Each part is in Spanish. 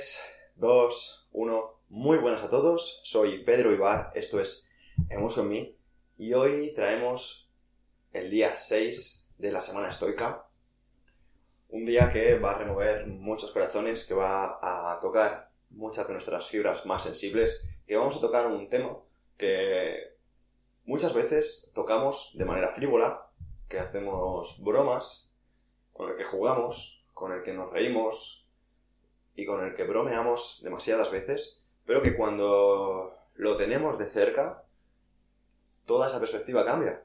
3, 2, 1. Muy buenas a todos. Soy Pedro Ibar. Esto es Emotion Me. Y hoy traemos el día 6 de la semana estoica. Un día que va a remover muchos corazones, que va a tocar muchas de nuestras fibras más sensibles, que vamos a tocar un tema que muchas veces tocamos de manera frívola, que hacemos bromas, con el que jugamos, con el que nos reímos y con el que bromeamos demasiadas veces, pero que cuando lo tenemos de cerca, toda esa perspectiva cambia.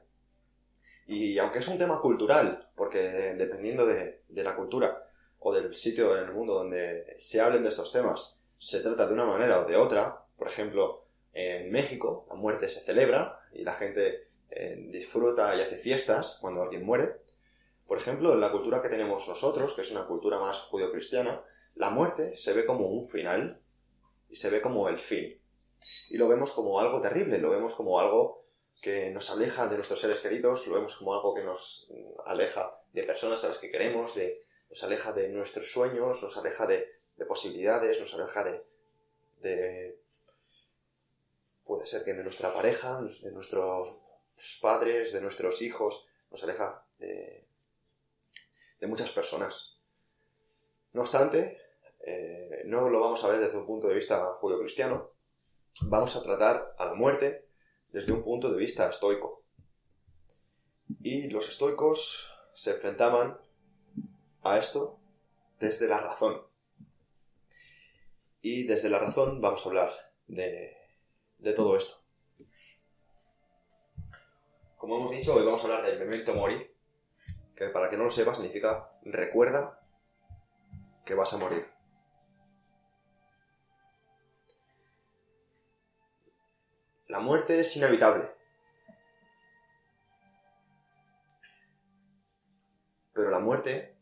Y aunque es un tema cultural, porque dependiendo de, de la cultura o del sitio en el mundo donde se hablen de estos temas, se trata de una manera o de otra, por ejemplo, en México la muerte se celebra y la gente eh, disfruta y hace fiestas cuando alguien muere. Por ejemplo, en la cultura que tenemos nosotros, que es una cultura más judio-cristiana, la muerte se ve como un final y se ve como el fin. Y lo vemos como algo terrible, lo vemos como algo que nos aleja de nuestros seres queridos, lo vemos como algo que nos aleja de personas a las que queremos, de, nos aleja de nuestros sueños, nos aleja de, de posibilidades, nos aleja de, de... puede ser que de nuestra pareja, de nuestros padres, de nuestros hijos, nos aleja de, de muchas personas. No obstante, eh, no lo vamos a ver desde un punto de vista judío-cristiano, vamos a tratar a la muerte desde un punto de vista estoico. Y los estoicos se enfrentaban a esto desde la razón. Y desde la razón vamos a hablar de, todo esto. Como hemos dicho, hoy vamos a hablar del memento mori, que para que no lo sepa significa recuerda que vas a morir. La muerte es inevitable. Pero la muerte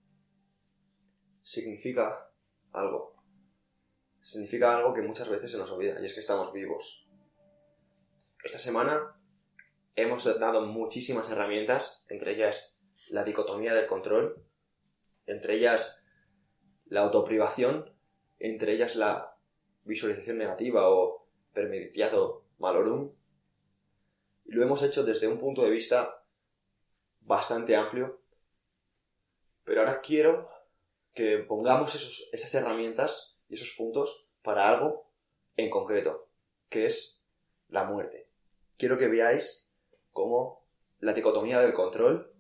significa algo. Significa algo que muchas veces se nos olvida, y es que estamos vivos. Esta semana hemos dado muchísimas herramientas, entre ellas la dicotomía del control, entre ellas la autoprivación, entre ellas la visualización negativa o permitiado malorum. Lo hemos hecho desde un punto de vista bastante amplio. Pero ahora quiero que pongamos esos, esas herramientas y esos puntos para algo en concreto, que es la muerte. Quiero que veáis cómo la dicotomía del control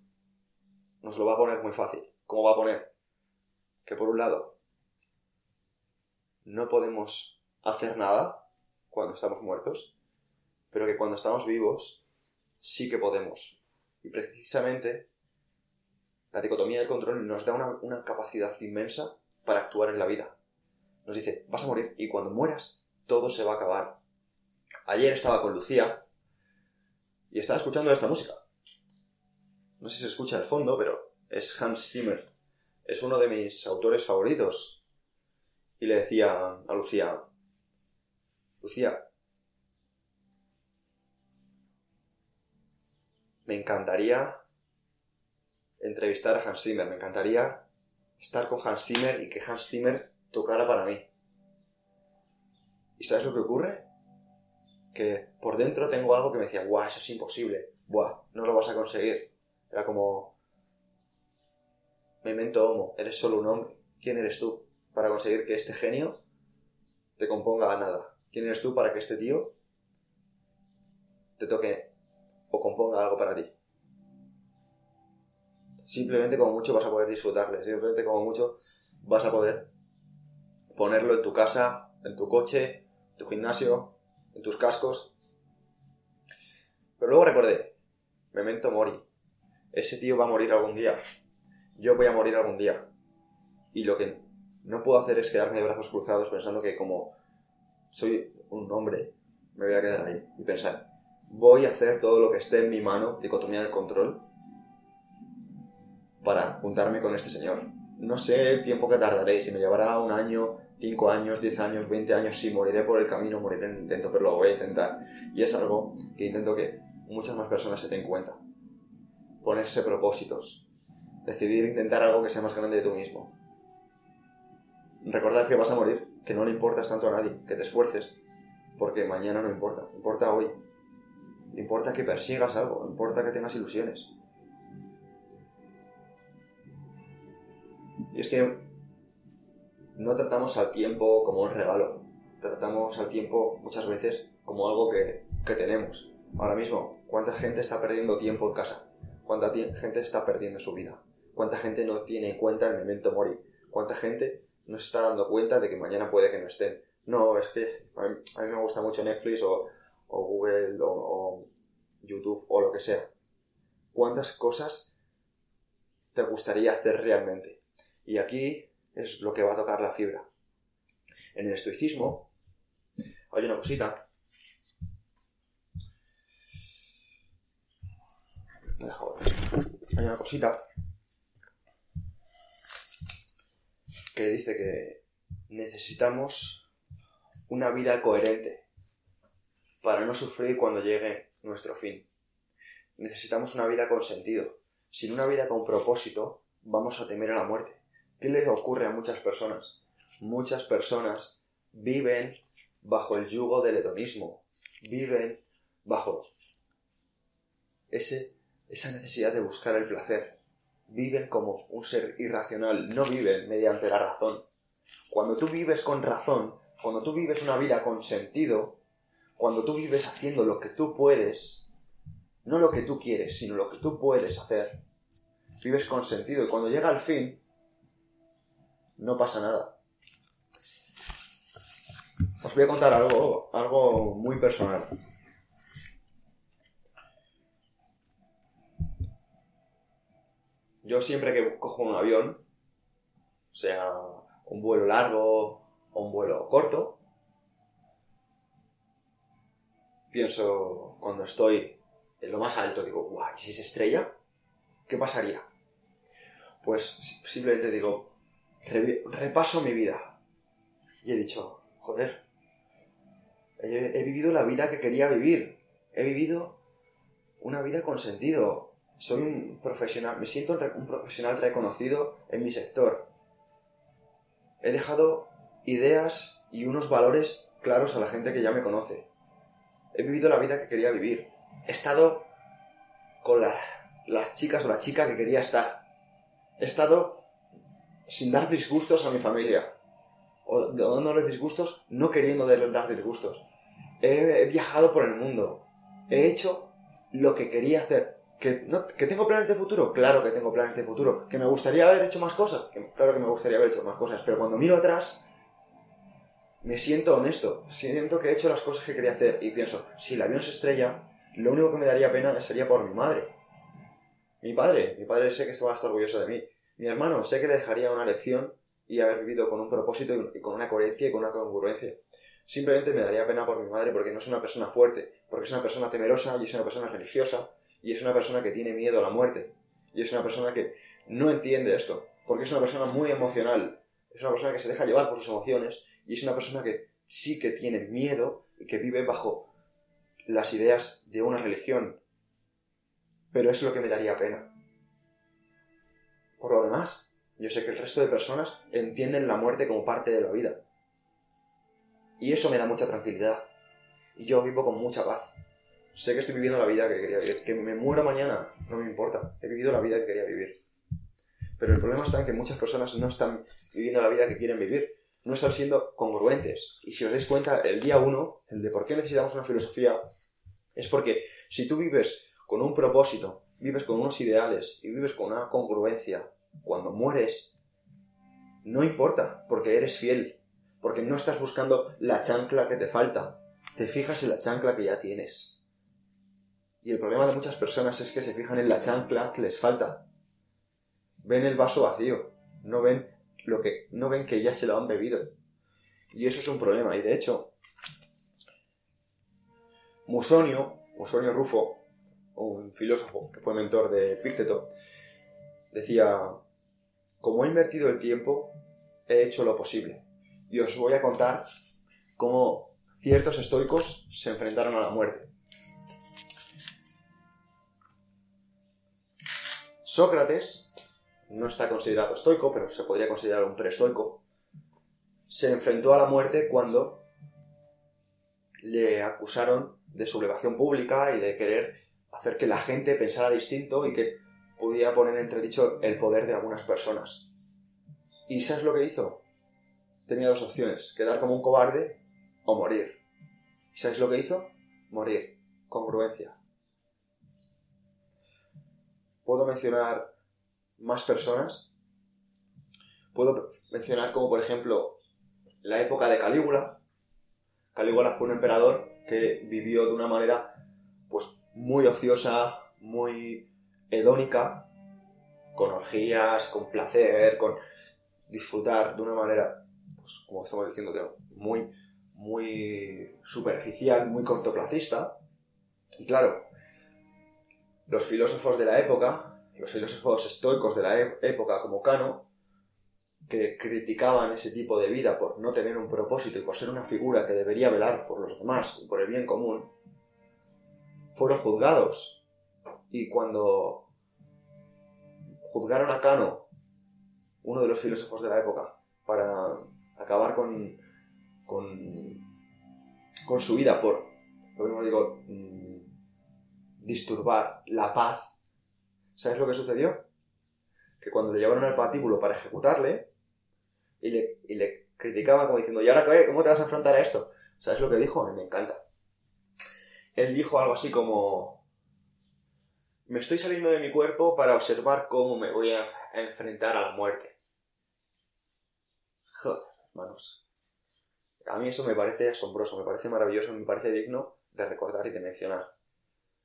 nos lo va a poner muy fácil. ¿Cómo va a poner? Que por un lado, no podemos hacer nada cuando estamos muertos, pero que cuando estamos vivos sí que podemos. Y precisamente la dicotomía del control nos da una, capacidad inmensa para actuar en la vida. Nos dice, vas a morir y cuando mueras todo se va a acabar. Ayer estaba con Lucía y estaba escuchando esta música. No sé si se escucha al fondo, pero es Hans Zimmer. Es uno de mis autores favoritos. Y le decía a Lucía, Lucía, me encantaría entrevistar a Hans Zimmer, me encantaría estar con Hans Zimmer y que Hans Zimmer tocara para mí. ¿Y sabes lo que ocurre? Que por dentro tengo algo que me decía, guau, eso es imposible, buah, no lo vas a conseguir. Era como, memento homo, eres solo un hombre, ¿quién eres tú para conseguir que este genio te componga a nada? ¿Quién eres tú para que este tío te toque o componga algo para ti? Simplemente como mucho vas a poder disfrutarle, simplemente como mucho vas a poder ponerlo en tu casa, en tu coche, en tu gimnasio, en tus cascos. Pero luego recordé, memento mori, ese tío va a morir algún día, yo voy a morir algún día. Y lo que no puedo hacer es quedarme de brazos cruzados pensando que como soy un hombre, me voy a quedar ahí y pensar, voy a hacer todo lo que esté en mi mano, dicotomía del control, para juntarme con este señor. No sé el tiempo que tardaré, si me llevará un año, cinco años, diez años, veinte años, si moriré por el camino, moriré en el intento, pero lo voy a intentar. Y es algo que intento que muchas más personas se den cuenta. Ponerse propósitos. Decidir intentar algo que sea más grande de tú mismo. Recordar que vas a morir, que no le importas tanto a nadie, que te esfuerces, porque mañana no importa, importa hoy. Importa que persigas algo, importa que tengas ilusiones. Y es que no tratamos al tiempo como un regalo, tratamos al tiempo muchas veces como algo que, que tenemos. Ahora mismo, ¿cuánta gente está perdiendo tiempo en casa? ¿Cuánta gente está perdiendo su vida? ¿Cuánta gente no tiene en cuenta el momento morir? ¿Cuánta gente no se está dando cuenta de que mañana puede que no estén? No, es que a mí, me gusta mucho Netflix o, Google o, o YouTube o lo que sea. ¿Cuántas cosas te gustaría hacer realmente? Y aquí es lo que va a tocar la fibra. En el estoicismo hay una cosita. Hay una cosita que dice que necesitamos una vida coherente para no sufrir cuando llegue nuestro fin. Necesitamos una vida con sentido. Sin una vida con propósito, vamos a temer a la muerte. ¿Qué les ocurre a muchas personas? Muchas personas viven bajo el yugo del hedonismo, viven bajo esa necesidad de buscar el placer, viven como un ser irracional, no viven mediante la razón. Cuando tú vives con razón, cuando tú vives una vida con sentido, cuando tú vives haciendo lo que tú puedes, no lo que tú quieres, sino lo que tú puedes hacer, vives con sentido y cuando llega el fin, no pasa nada. Os voy a contar algo, algo muy personal. Yo siempre que cojo un avión, sea un vuelo largo o un vuelo corto, pienso cuando estoy en lo más alto, digo, guay, ¿y si se estrella? ¿Qué pasaría? Pues simplemente digo, repaso mi vida. Y he dicho, joder, he, vivido la vida que quería vivir. He vivido una vida con sentido. Soy un profesional, me siento un profesional reconocido en mi sector. He dejado ideas y unos valores claros a la gente que ya me conoce. He vivido la vida que quería vivir. He estado con las chicas o la chica que quería estar. He estado sin dar disgustos a mi familia. O dándoles disgustos, no queriendo dar disgustos. He, viajado por el mundo. He hecho lo que quería hacer. ¿Que, ¿Que tengo planes de futuro? Claro que tengo planes de futuro. ¿Que me gustaría haber hecho más cosas? claro que me gustaría haber hecho más cosas. Pero cuando miro atrás, me siento honesto. Siento que he hecho las cosas que quería hacer. Y pienso, si el avión se estrella, lo único que me daría pena sería por mi madre. Mi padre. Mi padre sé que va a estar orgulloso de mí. Mi hermano, sé que le dejaría una lección y haber vivido con un propósito y con una coherencia y con una congruencia. Simplemente me daría pena por mi madre porque no es una persona fuerte, porque es una persona temerosa y es una persona religiosa y es una persona que tiene miedo a la muerte y es una persona que no entiende esto, porque es una persona muy emocional, es una persona que se deja llevar por sus emociones y es una persona que sí que tiene miedo y que vive bajo las ideas de una religión. Pero es lo que me daría pena. Por lo demás, yo sé que el resto de personas entienden la muerte como parte de la vida. Y eso me da mucha tranquilidad. Y yo vivo con mucha paz. Sé que estoy viviendo la vida que quería vivir. Que me muera mañana, no me importa. He vivido la vida que quería vivir. Pero el problema está en que muchas personas no están viviendo la vida que quieren vivir. No están siendo congruentes. Y si os dais cuenta, el día uno, el de por qué necesitamos una filosofía, es porque si tú vives con un propósito, vives con unos ideales y vives con una congruencia, cuando mueres, no importa, porque eres fiel, porque no estás buscando la chancla que te falta, te fijas en la chancla que ya tienes. Y el problema de muchas personas es que se fijan en la chancla que les falta. Ven el vaso vacío, no ven lo que no ven que ya se lo han bebido. Y eso es un problema. Y de hecho, Musonio, Musonio Rufo, un filósofo que fue mentor de Epicteto, decía, como he invertido el tiempo, he hecho lo posible. Y os voy a contar cómo ciertos estoicos se enfrentaron a la muerte. Sócrates no está considerado estoico, pero se podría considerar un preestoico. Se enfrentó a la muerte cuando le acusaron de sublevación pública y de querer hacer que la gente pensara distinto y que pudiera poner en entredicho el poder de algunas personas. ¿Y sabes lo que hizo? Tenía dos opciones, quedar como un cobarde o morir. ¿Y sabes lo que hizo? Morir. Congruencia. Puedo mencionar más personas. Puedo mencionar como por ejemplo la época de Calígula. Calígula fue un emperador que vivió de una manera pues muy ociosa, muy hedónica, con orgías, con placer, con disfrutar de una manera, pues como estamos diciendo, muy, muy superficial, muy cortoplacista. Y claro, los filósofos de la época, los filósofos estoicos de la e-, época como Cano, que criticaban ese tipo de vida por no tener un propósito y por ser una figura que debería velar por los demás y por el bien común, fueron juzgados. Y cuando juzgaron a Cano, uno de los filósofos de la época, para acabar con, con, con su vida por, lo mismo digo, mm, disturbar la paz, ¿sabes lo que sucedió? Que cuando le llevaron al patíbulo para ejecutarle, y le, y le criticaba como diciendo, ¿y ahora qué? ¿Cómo te vas a enfrentar a esto? ¿Sabes lo que dijo? Me encanta. Él dijo algo así como, me estoy saliendo de mi cuerpo para observar cómo me voy a enfrentar a la muerte. Joder, hermanos. A mí eso me parece asombroso, me parece maravilloso, me parece digno de recordar y de mencionar.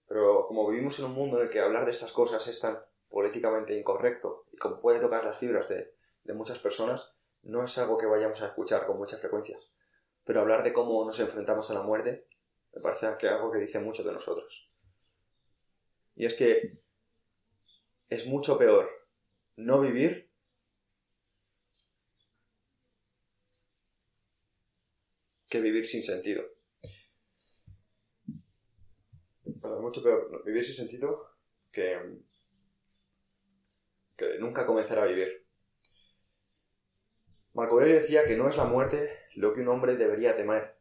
Pero como vivimos en un mundo en el que hablar de estas cosas es tan políticamente incorrecto y como puede tocar las fibras de, de muchas personas, no es algo que vayamos a escuchar con mucha frecuencia. Pero hablar de cómo nos enfrentamos a la muerte me parece que algo que dice mucho de nosotros. Y es que es mucho peor no vivir que vivir sin sentido. Bueno, mucho peor vivir sin sentido que, que nunca comenzar a vivir. Marco Aurelio decía que no es la muerte lo que un hombre debería temer.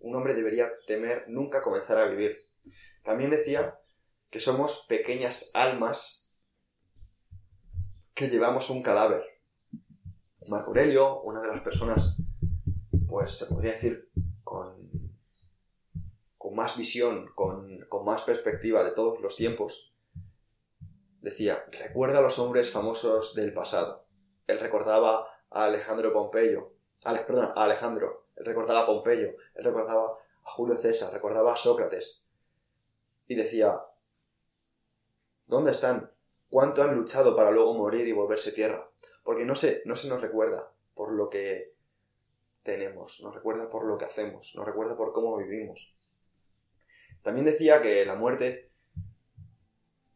Un hombre debería temer nunca comenzar a vivir. También decía que somos pequeñas almas que llevamos un cadáver. Marco Aurelio, una de las personas, pues se podría decir, con, con más visión, con, con más perspectiva de todos los tiempos, decía, recuerda a los hombres famosos del pasado. Él recordaba a Alejandro Pompeyo, a Alejandro, él recordaba a Pompeyo, él recordaba a Julio César, recordaba a Sócrates. Y decía, ¿dónde están? ¿Cuánto han luchado para luego morir y volverse tierra? Porque no se, no se nos recuerda por lo que tenemos, nos recuerda por lo que hacemos, nos recuerda por cómo vivimos. También decía que la muerte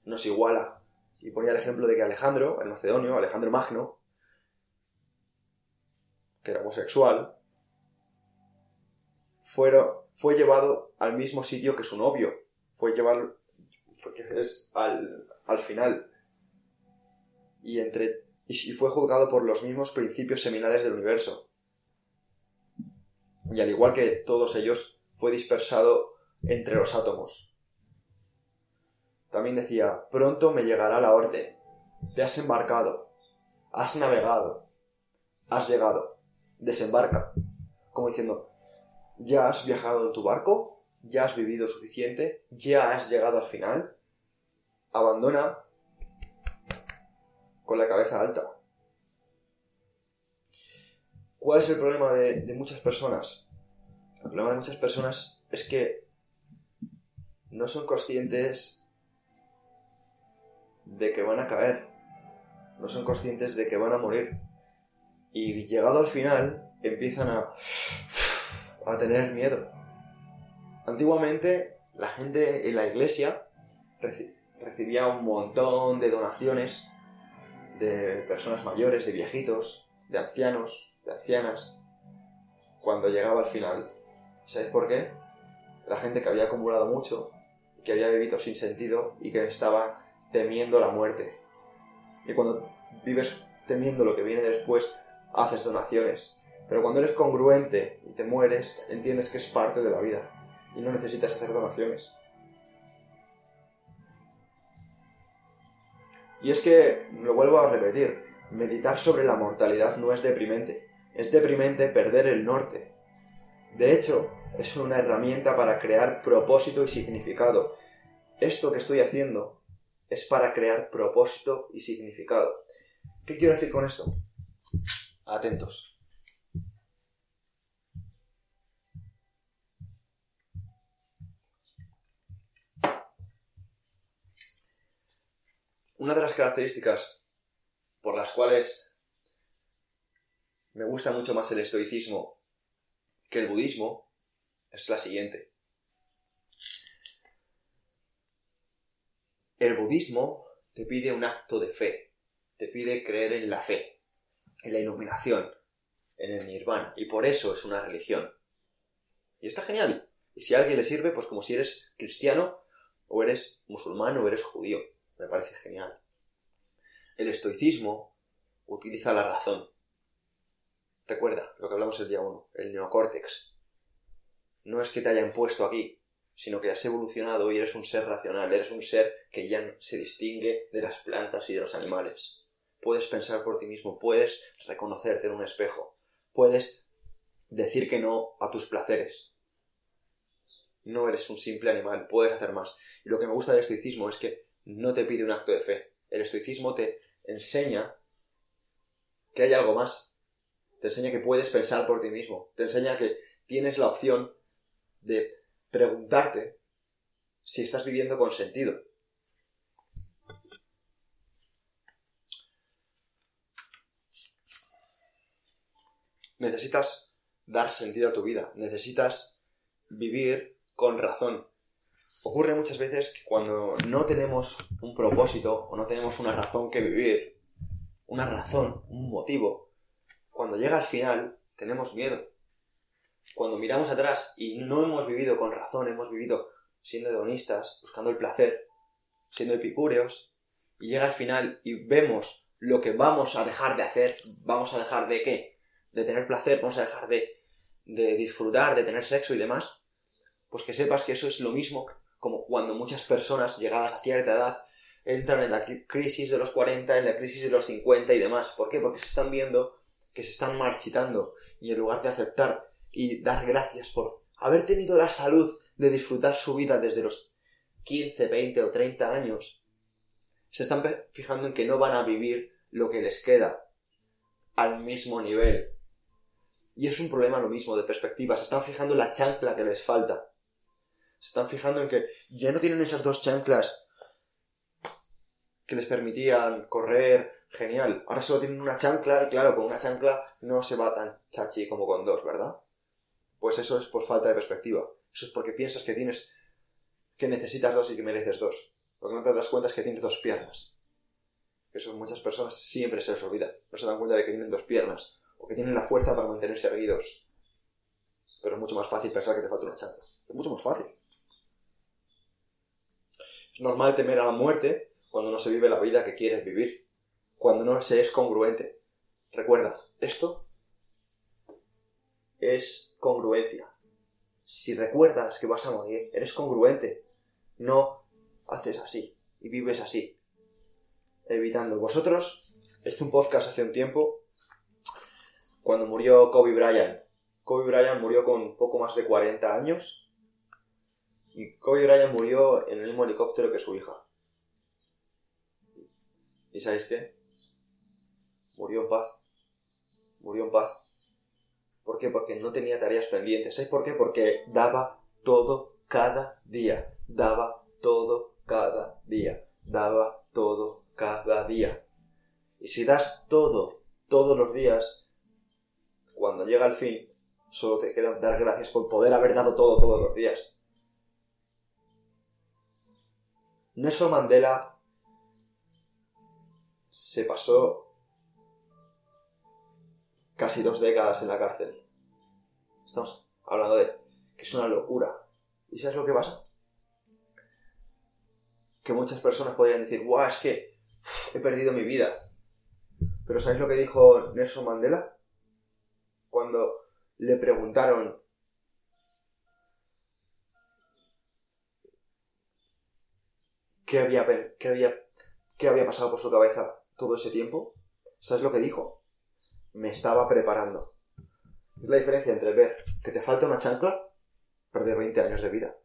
nos iguala. Y ponía el ejemplo de que Alejandro, el macedonio, Alejandro Magno, que era homosexual, fue llevado al mismo sitio que su novio. Fue llevado es al, al final. Y, entre, y fue juzgado por los mismos principios seminales del universo. Y al igual que todos ellos, fue dispersado entre los átomos. También decía, pronto me llegará la orden. Te has embarcado. Has navegado. Has llegado desembarca, como diciendo, ya has viajado en tu barco, ya has vivido suficiente, ya has llegado al final, abandona con la cabeza alta. ¿Cuál es el problema de, de muchas personas? El problema de muchas personas es que no son conscientes de que van a caer, no son conscientes de que van a morir Y llegado al final, empiezan a, a tener miedo. Antiguamente, la gente en la iglesia recibía un montón de donaciones de personas mayores, de viejitos, de ancianos, de ancianas, cuando llegaba al final. ¿Sabéis por qué? La gente que había acumulado mucho, que había vivido sin sentido y que estaba temiendo la muerte. Y cuando vives temiendo lo que viene después, haces donaciones. Pero cuando eres congruente y te mueres, entiendes que es parte de la vida y no necesitas hacer donaciones. Y es que, lo vuelvo a repetir, meditar sobre la mortalidad no es deprimente. Es deprimente perder el norte. De hecho, es una herramienta para crear propósito y significado. Esto que estoy haciendo es para crear propósito y significado. ¿Qué quiero decir con esto? Atentos. Una de las características por las cuales me gusta mucho más el estoicismo que el budismo es la siguiente. El budismo te pide un acto de fe, te pide creer en la fe, en la iluminación, en el nirvana, y por eso es una religión. Y está genial. Y si a alguien le sirve, pues como si eres cristiano, o eres musulmán, o eres judío. Me parece genial. El estoicismo utiliza la razón. Recuerda lo que hablamos el día 1, el neocórtex. No es que te hayan puesto aquí, sino que has evolucionado y eres un ser racional, eres un ser que ya se distingue de las plantas y de los animales. Puedes pensar por ti mismo, puedes reconocerte en un espejo, puedes decir que no a tus placeres. No eres un simple animal, puedes hacer más. Y lo que me gusta del estoicismo es que no te pide un acto de fe. El estoicismo te enseña que hay algo más. Te enseña que puedes pensar por ti mismo. Te enseña que tienes la opción de preguntarte si estás viviendo con sentido. Necesitas dar sentido a tu vida. Necesitas vivir con razón ocurre muchas veces que cuando no tenemos un propósito o no tenemos una razón que vivir, una razón, un motivo, cuando llega al final tenemos miedo. Cuando miramos atrás y no hemos vivido con razón, hemos vivido siendo hedonistas, buscando el placer, siendo epicúreos, y llega al final y vemos lo que vamos a dejar de hacer, vamos a dejar de qué, de tener placer, vamos a dejar de, de disfrutar, de tener sexo y demás, pues que sepas que eso es lo mismo como cuando muchas personas llegadas a cierta edad entran en la crisis de los 40, en la crisis de los 50 y demás. ¿Por qué? Porque se están viendo que se están marchitando y en lugar de aceptar y dar gracias por haber tenido la salud de disfrutar su vida desde los 15, 20 o 30 años, se están fijando en que no van a vivir lo que les queda al mismo nivel. Y es un problema lo mismo de perspectiva, se están fijando en la chancla que les falta se están fijando en que ya no tienen esas dos chanclas que les permitían correr genial. Ahora solo tienen una chancla y claro, con una chancla no se va tan chachi como con dos, ¿verdad? Pues eso es por falta de perspectiva. Eso es porque piensas que tienes que necesitas dos y que mereces dos. Lo que no te das cuenta es que tienes dos piernas. Eso muchas personas siempre se les olvida. No se dan cuenta de que tienen dos piernas o que tienen la fuerza para mantenerse erguidos. Pero es mucho más fácil pensar que te falta una chancla. Es mucho más fácil. Es normal temer a la muerte cuando no se vive la vida que quieres vivir, cuando no se es congruente. Recuerda, esto es congruencia. Si recuerdas que vas a morir, eres congruente. No haces así y vives así. Evitando. Vosotros, hice un podcast hace un tiempo cuando murió Kobe Bryant. Kobe Bryant murió con poco más de 40 años y Kobe Bryant murió en el mismo helicóptero que su hija. ¿Y sabéis qué? Murió en paz. Murió en paz. ¿Por qué? Porque no tenía tareas pendientes. ¿Sabéis por qué? Porque daba todo cada día. Daba todo cada día. Daba todo cada día. Y si das todo todos los días, cuando llega el fin, solo te queda dar gracias por poder haber dado todo todos los días. Nelson Mandela se pasó casi dos décadas en la cárcel. Estamos hablando de que es una locura. ¿Y sabes lo que pasa? Que muchas personas podrían decir, guau, es que he perdido mi vida. Pero ¿sabéis lo que dijo Nelson Mandela? Cuando le preguntaron qué había, qué había, qué había pasado por su cabeza todo ese tiempo. ¿Sabes lo que dijo? Me estaba preparando. Es la diferencia entre ver que te falta una chancla, perder 20 años de vida,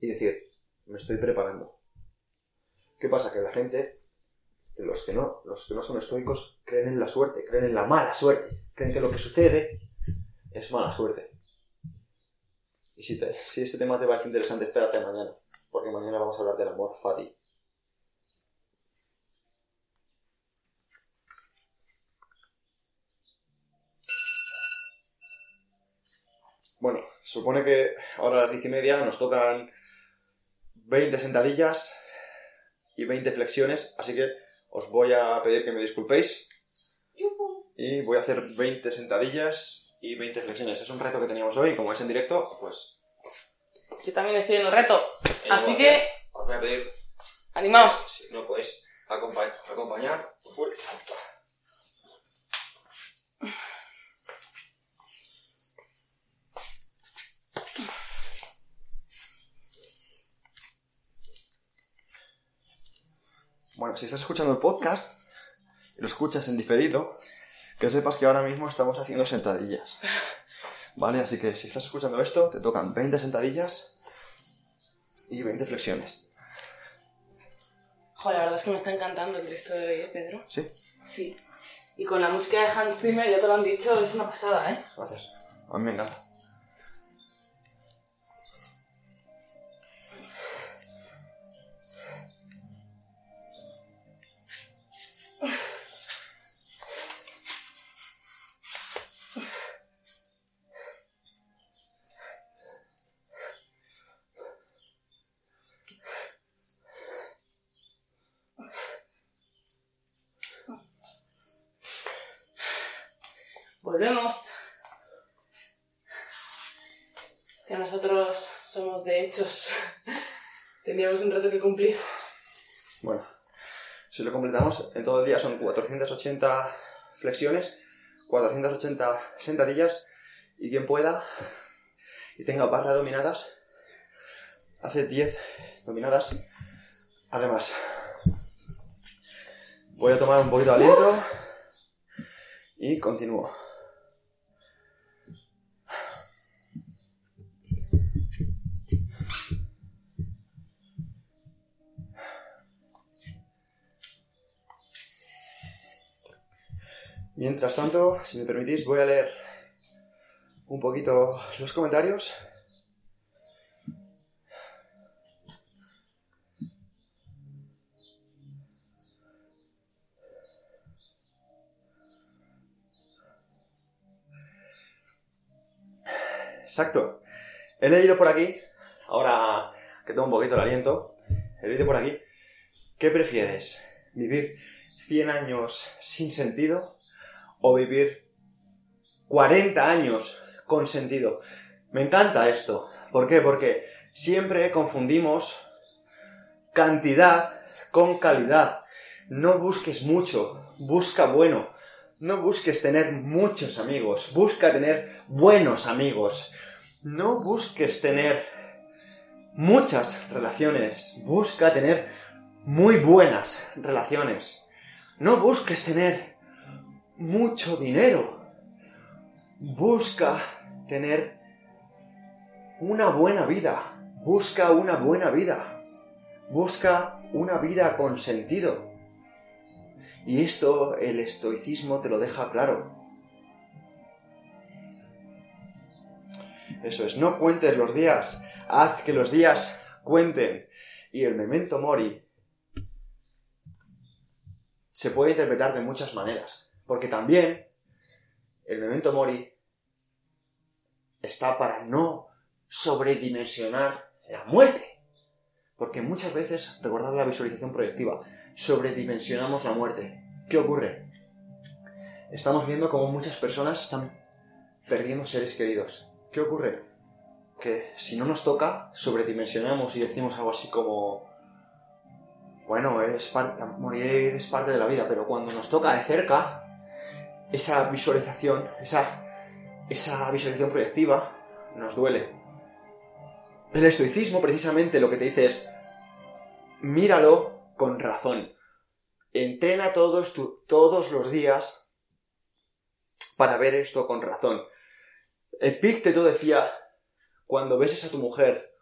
y decir, me estoy preparando. ¿Qué pasa? Que la gente, los que no, los que no son estoicos, creen en la suerte, creen en la mala suerte, creen que lo que sucede es mala suerte. Y si, si este tema te parece interesante, espérate mañana, porque mañana vamos a hablar del amor fati. Bueno, supone que ahora a las diez y media nos tocan 20 sentadillas y 20 flexiones, así que os voy a pedir que me disculpéis. Y voy a hacer 20 sentadillas y 20 flexiones. Es un reto que teníamos hoy, como es en directo, pues... Yo también estoy en el reto. Así que... Os voy a pedir... ¡Animaos! Si no podéis acompañar... acompañar Bueno, si estás escuchando el podcast y lo escuchas en diferido, que sepas que ahora mismo estamos haciendo sentadillas. ¿Vale? Así que si estás escuchando esto, te tocan 20 sentadillas y 20 flexiones. Joder, la verdad es que me está encantando el directo de hoy, ¿eh, Pedro? ¿Sí? Sí. Y con la música de Hans Zimmer, ya te lo han dicho, es una pasada, ¿eh? Gracias. A mí me encanta. Volvemos. Es que nosotros somos de hechos. Teníamos un reto que cumplir. Bueno, si lo completamos, en todo el día son 480 flexiones, 480 sentadillas, y quien pueda y tenga barras dominadas, hace 10 dominadas. Además, voy a tomar un poquito de aliento y continúo. Mientras tanto, si me permitís, voy a leer un poquito los comentarios. Exacto. He leído por aquí, ahora que tengo un poquito el aliento, he leído por aquí, ¿qué prefieres? ¿Vivir 100 años sin sentido o vivir 40 años con sentido. Me encanta esto. ¿Por qué? Porque siempre confundimos cantidad con calidad. No busques mucho, busca bueno. No busques tener muchos amigos, busca tener buenos amigos. No busques tener muchas relaciones, busca tener muy buenas relaciones. No busques tener mucho dinero. Busca tener una buena vida. Busca una buena vida. Busca una vida con sentido. Y esto el estoicismo te lo deja claro. Eso es, no cuentes los días, haz que los días cuenten. Y el memento mori se puede interpretar de muchas maneras. Porque también el memento mori está para no sobredimensionar la muerte. Porque muchas veces, recordad la visualización proyectiva, sobredimensionamos la muerte. ¿Qué ocurre? Estamos viendo cómo muchas personas están perdiendo seres queridos. ¿Qué ocurre? Que si no nos toca, sobredimensionamos y decimos algo así como... Bueno, es morir es parte de la vida, pero cuando nos toca de cerca, esa visualización, esa, esa visualización proyectiva, nos duele. El estoicismo precisamente lo que te dice es, míralo con razón. Entrena todos, todos los días para ver esto con razón. Epícteto decía, cuando beses a tu mujer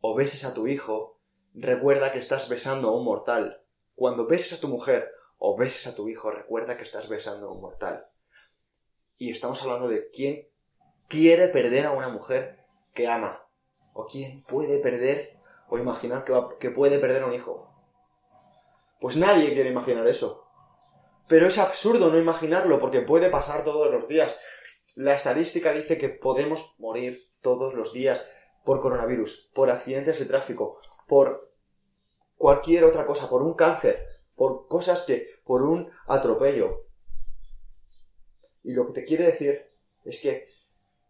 o beses a tu hijo, recuerda que estás besando a un mortal. Cuando beses a tu mujer o beses a tu hijo, recuerda que estás besando a un mortal. Y estamos hablando de quién quiere perder a una mujer que ama. O quién puede perder o imaginar que, puede perder a un hijo. Pues nadie quiere imaginar eso. Pero es absurdo no imaginarlo porque puede pasar todos los días. La estadística dice que podemos morir todos los días por coronavirus, por accidentes de tráfico, por cualquier otra cosa, por un cáncer, por cosas que, por un atropello. Y lo que te quiere decir es que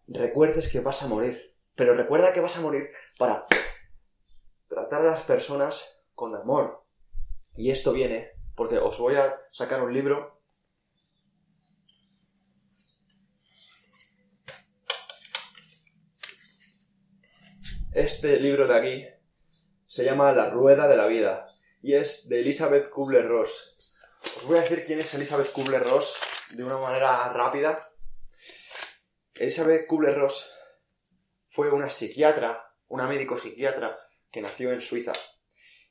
recuerdes que vas a morir, pero recuerda que vas a morir para tratar a las personas con amor. Y esto viene porque os voy a sacar un libro Este libro de aquí se llama La Rueda de la Vida y es de Elizabeth Kubler-Ross. Os voy a decir quién es Elizabeth Kubler-Ross de una manera rápida. Elizabeth Kubler-Ross fue una psiquiatra, una médico psiquiatra que nació en Suiza.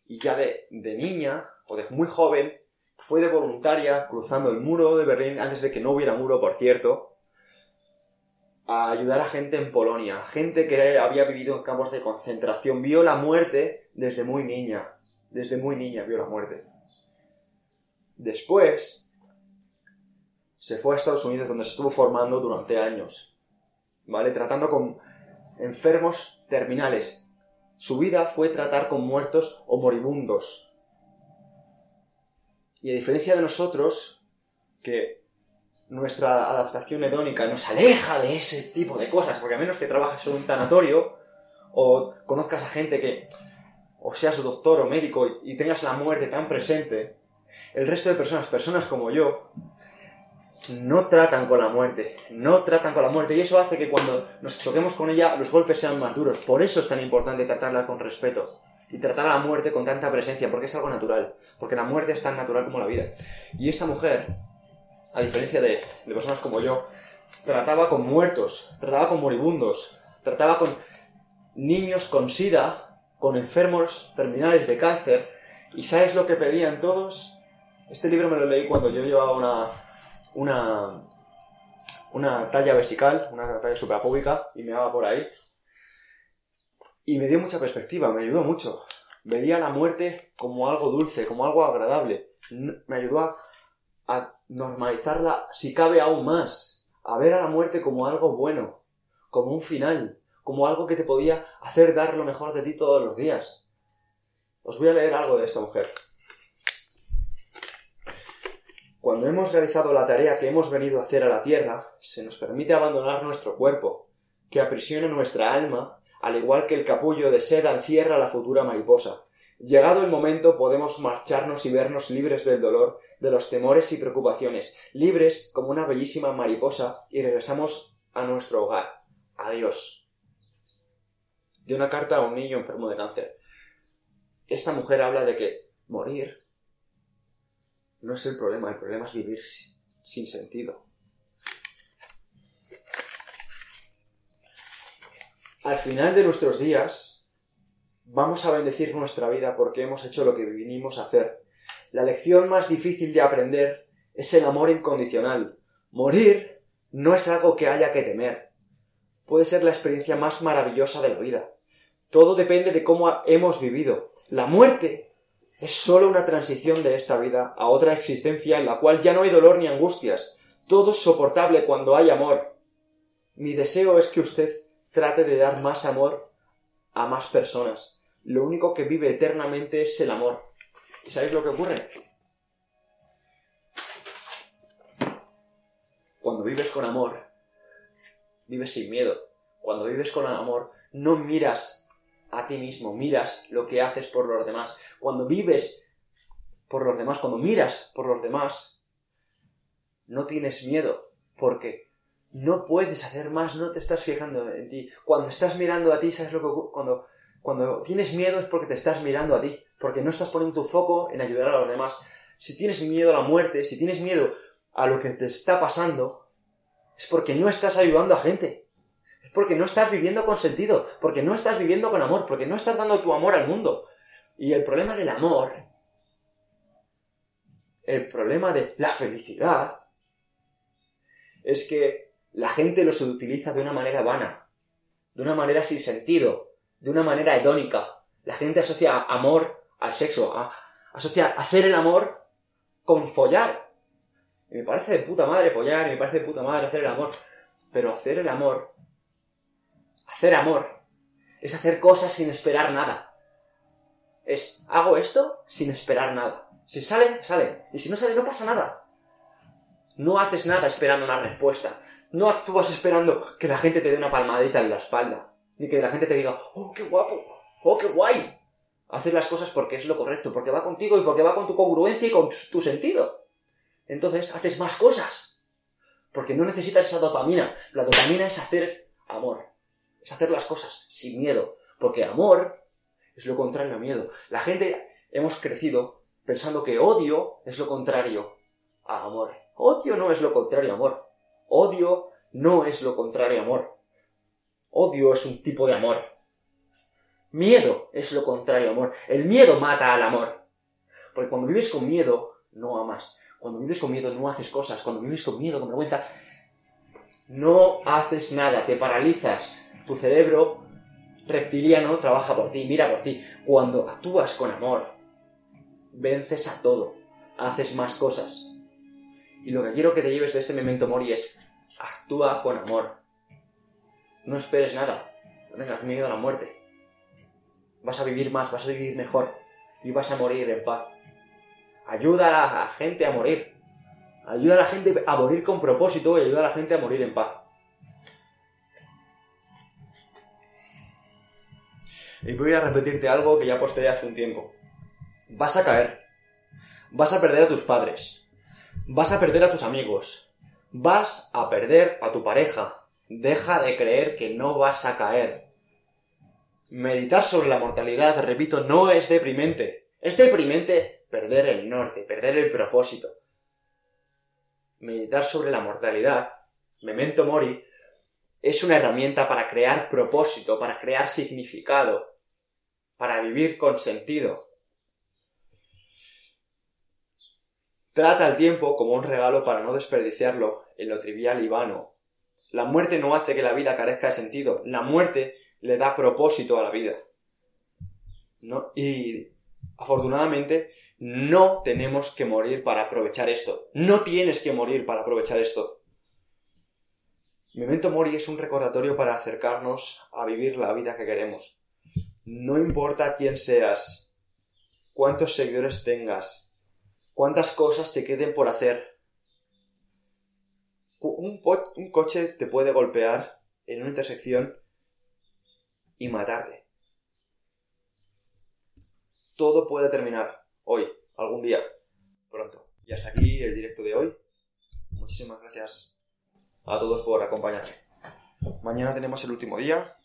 Y ya de, de niña, o de muy joven, fue de voluntaria cruzando el muro de Berlín, antes de que no hubiera muro, por cierto, a ayudar a gente en Polonia, gente que había vivido en campos de concentración, vio la muerte desde muy niña, desde muy niña vio la muerte. Después se fue a Estados Unidos donde se estuvo formando durante años, ¿vale? Tratando con enfermos terminales. Su vida fue tratar con muertos o moribundos. Y a diferencia de nosotros, que nuestra adaptación hedónica nos aleja de ese tipo de cosas, porque a menos que trabajes en un tanatorio o conozcas a gente que o seas doctor o médico y, tengas la muerte tan presente, el resto de personas, personas como yo, no tratan con la muerte, no tratan con la muerte y eso hace que cuando nos choquemos con ella los golpes sean más duros. Por eso es tan importante tratarla con respeto y tratar a la muerte con tanta presencia, porque es algo natural, porque la muerte es tan natural como la vida. Y esta mujer a diferencia de, personas como yo, trataba con muertos, trataba con moribundos, trataba con niños con sida, con enfermos terminales de cáncer. ¿Y sabes lo que pedían todos? Este libro me lo leí cuando yo llevaba una, una, una talla vesical, una talla suprapúbica, y me daba por ahí. Y me dio mucha perspectiva, me ayudó mucho. Veía la muerte como algo dulce, como algo agradable. Me ayudó a a normalizarla, si cabe aún más, a ver a la muerte como algo bueno, como un final, como algo que te podía hacer dar lo mejor de ti todos los días. Os voy a leer algo de esta mujer. Cuando hemos realizado la tarea que hemos venido a hacer a la tierra, se nos permite abandonar nuestro cuerpo, que aprisiona nuestra alma, al igual que el capullo de seda encierra la futura mariposa. Llegado el momento podemos marcharnos y vernos libres del dolor de los temores y preocupaciones, libres como una bellísima mariposa, y regresamos a nuestro hogar. Adiós. De una carta a un niño enfermo de cáncer. Esta mujer habla de que morir no es el problema, el problema es vivir sin sentido. Al final de nuestros días, vamos a bendecir nuestra vida porque hemos hecho lo que vinimos a hacer la lección más difícil de aprender es el amor incondicional. Morir no es algo que haya que temer. Puede ser la experiencia más maravillosa de la vida. Todo depende de cómo hemos vivido. La muerte es solo una transición de esta vida a otra existencia en la cual ya no hay dolor ni angustias. Todo es soportable cuando hay amor. Mi deseo es que usted trate de dar más amor a más personas. Lo único que vive eternamente es el amor. ¿Y sabéis lo que ocurre? Cuando vives con amor, vives sin miedo. Cuando vives con amor, no miras a ti mismo, miras lo que haces por los demás. Cuando vives por los demás, cuando miras por los demás, no tienes miedo, porque no puedes hacer más, no te estás fijando en ti. Cuando estás mirando a ti, ¿sabes lo que ocurre? Cuando, cuando tienes miedo es porque te estás mirando a ti, porque no estás poniendo tu foco en ayudar a los demás. Si tienes miedo a la muerte, si tienes miedo a lo que te está pasando, es porque no estás ayudando a gente. Porque no estás viviendo con sentido, porque no estás viviendo con amor, porque no estás dando tu amor al mundo. Y el problema del amor, el problema de la felicidad, es que la gente los utiliza de una manera vana, de una manera sin sentido, de una manera hedónica. La gente asocia amor al sexo, asocia hacer el amor con follar. Y me parece de puta madre follar, y me parece de puta madre hacer el amor. Pero hacer el amor, hacer amor, es hacer cosas sin esperar nada. Es, hago esto sin esperar nada. Si sale, sale. Y si no sale, no pasa nada. No haces nada esperando una respuesta. No actúas esperando que la gente te dé una palmadita en la espalda. Ni que la gente te diga, oh, qué guapo, oh, qué guay. Hacer las cosas porque es lo correcto, porque va contigo y porque va con tu congruencia y con tu sentido. Entonces haces más cosas. Porque no necesitas esa dopamina. La dopamina es hacer amor. Es hacer las cosas sin miedo. Porque amor es lo contrario a miedo. La gente hemos crecido pensando que odio es lo contrario a amor. Odio no es lo contrario a amor. Odio no es lo contrario a amor. Odio es un tipo de amor. Miedo es lo contrario a amor. El miedo mata al amor. Porque cuando vives con miedo, no amas. Cuando vives con miedo, no haces cosas. Cuando vives con miedo, con vergüenza, no haces nada. Te paralizas. Tu cerebro reptiliano trabaja por ti, mira por ti. Cuando actúas con amor, vences a todo. Haces más cosas. Y lo que quiero que te lleves de este memento mori es actúa con amor. No esperes nada. No tengas miedo a la muerte. Vas a vivir más, vas a vivir mejor. Y vas a morir en paz. Ayuda a la gente a morir. Ayuda a la gente a morir con propósito y ayuda a la gente a morir en paz. Y voy a repetirte algo que ya posteé hace un tiempo. Vas a caer. Vas a perder a tus padres. Vas a perder a tus amigos. Vas a perder a tu pareja. Deja de creer que no vas a caer. Meditar sobre la mortalidad, repito, no es deprimente. Es deprimente perder el norte, perder el propósito. Meditar sobre la mortalidad, memento mori, es una herramienta para crear propósito, para crear significado, para vivir con sentido. Trata el tiempo como un regalo para no desperdiciarlo en lo trivial y vano. La muerte no hace que la vida carezca de sentido, la muerte le da propósito a la vida. Y afortunadamente no tenemos que morir para aprovechar esto. No tienes que morir para aprovechar esto. Memento Mori es un recordatorio para acercarnos a vivir la vida que queremos. No importa quién seas, cuántos seguidores tengas, cuántas cosas te queden por hacer. Un, un coche te puede golpear en una intersección y matarte. Todo puede terminar hoy, algún día, pronto. Y hasta aquí el directo de hoy. Muchísimas gracias a todos por acompañarme. Mañana tenemos el último día